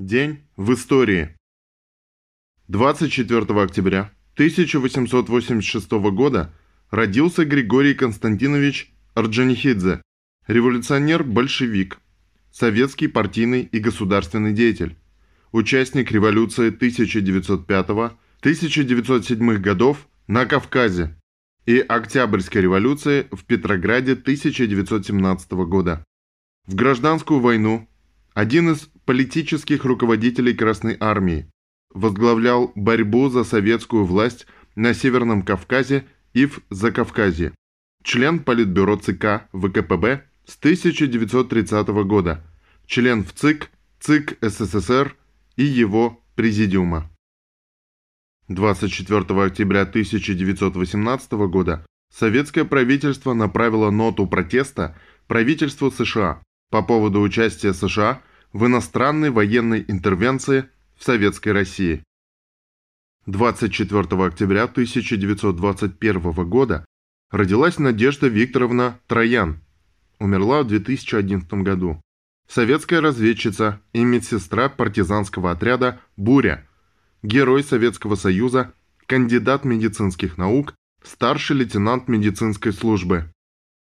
День в истории. 24 октября 1886 года родился Григорий Константинович Орджоникидзе, революционер-большевик, советский партийный и государственный деятель, участник революции 1905-1907 годов на Кавказе и Октябрьской революции в Петрограде 1917 года. В гражданскую войну один из политических руководителей Красной Армии, возглавлял борьбу за советскую власть на Северном Кавказе и в Закавказье, член Политбюро ЦК ВКПБ с 1930 года, член в ЦИК, ЦИК СССР и его Президиума. 24 октября 1918 года советское правительство направило ноту протеста правительству США по поводу участия США в иностранной военной интервенции в Советской России. 24 октября 1921 года родилась Надежда Викторовна Троян, умерла в 2011 году. Советская разведчица и медсестра партизанского отряда «Буря», герой Советского Союза, кандидат медицинских наук, старший лейтенант медицинской службы.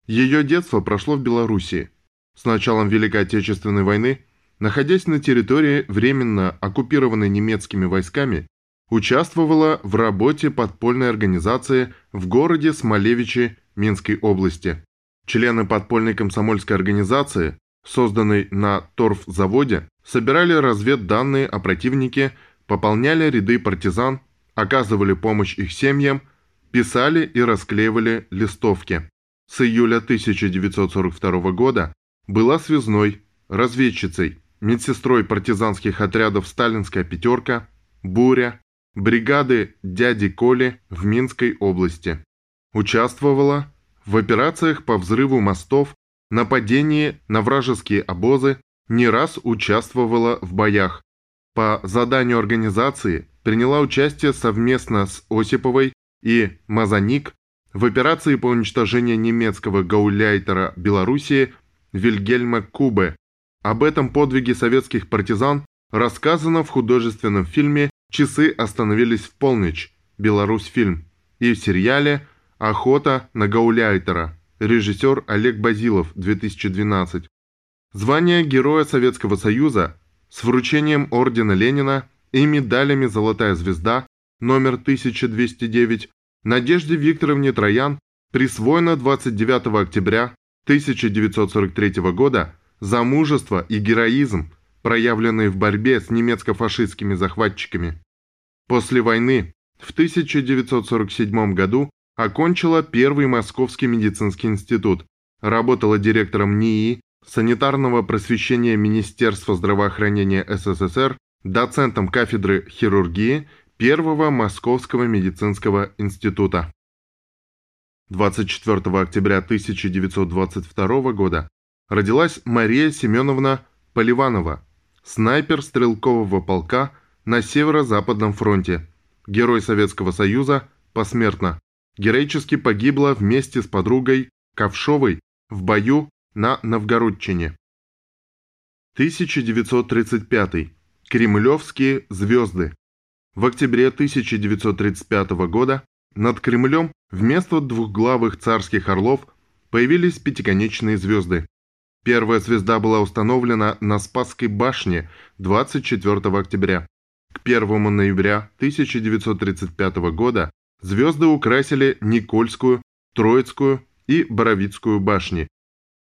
Ее детство прошло в Белоруссии. С началом Великой Отечественной войны находясь на территории, временно оккупированной немецкими войсками, участвовала в работе подпольной организации в городе Смолевичи Минской области. Члены подпольной комсомольской организации, созданной на торфзаводе, собирали разведданные о противнике, пополняли ряды партизан, оказывали помощь их семьям, писали и расклеивали листовки. С июля 1942 года была связной, разведчицей, медсестрой партизанских отрядов «Сталинская пятерка», «Буря», бригады «Дяди Коли» в Минской области. Участвовала в операциях по взрыву мостов, нападении на вражеские обозы, не раз участвовала в боях. По заданию организации приняла участие совместно с Осиповой и Мазаник в операции по уничтожению немецкого гауляйтера Белоруссии Вильгельма Кубе об этом подвиге советских партизан рассказано в художественном фильме «Часы остановились в полночь. Беларусь фильм» и в сериале «Охота на Гауляйтера» режиссер Олег Базилов, 2012. Звание Героя Советского Союза с вручением Ордена Ленина и медалями «Золотая звезда» номер 1209 Надежде Викторовне Троян присвоено 29 октября 1943 года за мужество и героизм, проявленные в борьбе с немецко-фашистскими захватчиками. После войны в 1947 году окончила Первый Московский медицинский институт, работала директором НИИ, санитарного просвещения Министерства здравоохранения СССР, доцентом кафедры хирургии Первого Московского медицинского института. 24 октября 1922 года родилась Мария Семеновна Поливанова, снайпер стрелкового полка на Северо-Западном фронте, герой Советского Союза, посмертно. Героически погибла вместе с подругой Ковшовой в бою на Новгородчине. 1935. Кремлевские звезды. В октябре 1935 года над Кремлем вместо двухглавых царских орлов появились пятиконечные звезды. Первая звезда была установлена на Спасской башне 24 октября. К 1 ноября 1935 года звезды украсили Никольскую, Троицкую и Боровицкую башни.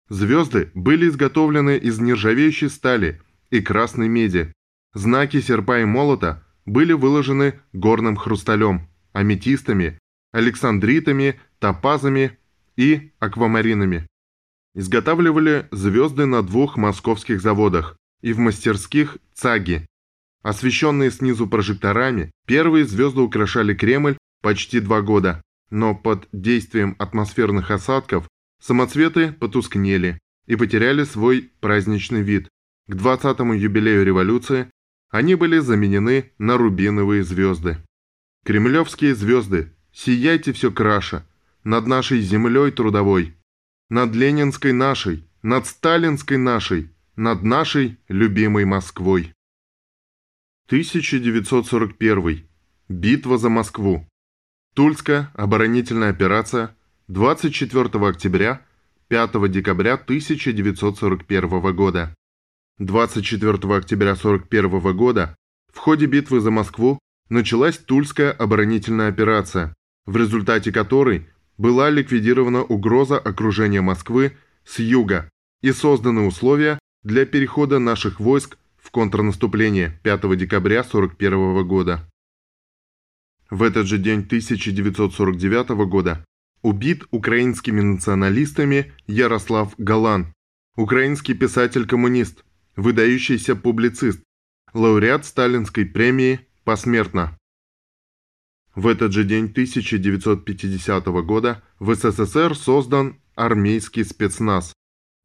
Звезды были изготовлены из нержавеющей стали и красной меди. Знаки серпа и молота были выложены горным хрусталем, аметистами, александритами, топазами и аквамаринами. Изготавливали звезды на двух московских заводах и в мастерских ЦАГИ. Освещенные снизу прожекторами, первые звезды украшали Кремль почти два года, но под действием атмосферных осадков самоцветы потускнели и потеряли свой праздничный вид. К 20-му юбилею революции они были заменены на рубиновые звезды. Кремлевские звезды, сияйте все краше, над нашей землей трудовой – над ленинской нашей, над сталинской нашей, над нашей любимой Москвой. 1941. Битва за Москву. Тульская оборонительная операция 24 октября 5 декабря 1941 года. 24 октября 1941 года в ходе битвы за Москву началась Тульская оборонительная операция, в результате которой была ликвидирована угроза окружения Москвы с юга и созданы условия для перехода наших войск в контрнаступление 5 декабря 1941 года. В этот же день 1949 года убит украинскими националистами Ярослав Галан, украинский писатель-коммунист, выдающийся публицист, лауреат Сталинской премии посмертно. В этот же день 1950 года в СССР создан армейский спецназ.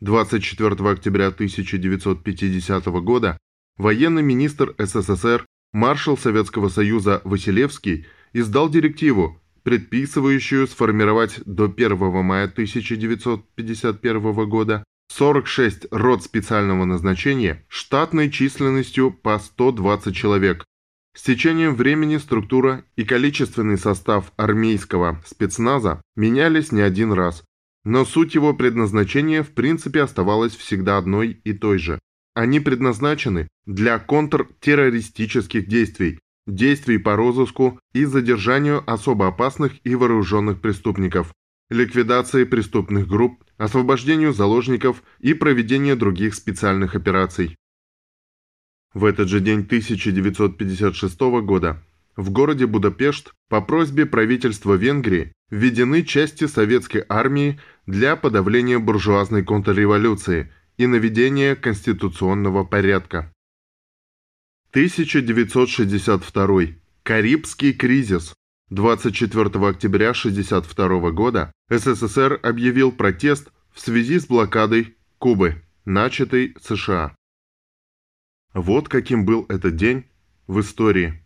24 октября 1950 года военный министр СССР, маршал Советского Союза Василевский издал директиву, предписывающую сформировать до 1 мая 1951 года 46 рот специального назначения штатной численностью по 120 человек. С течением времени структура и количественный состав армейского спецназа менялись не один раз, но суть его предназначения в принципе оставалась всегда одной и той же. Они предназначены для контртеррористических действий, действий по розыску и задержанию особо опасных и вооруженных преступников, ликвидации преступных групп, освобождению заложников и проведению других специальных операций. В этот же день 1956 года в городе Будапешт по просьбе правительства Венгрии введены части советской армии для подавления буржуазной контрреволюции и наведения конституционного порядка. 1962. Карибский кризис. 24 октября 1962 года СССР объявил протест в связи с блокадой Кубы, начатой США. Вот каким был этот день в истории.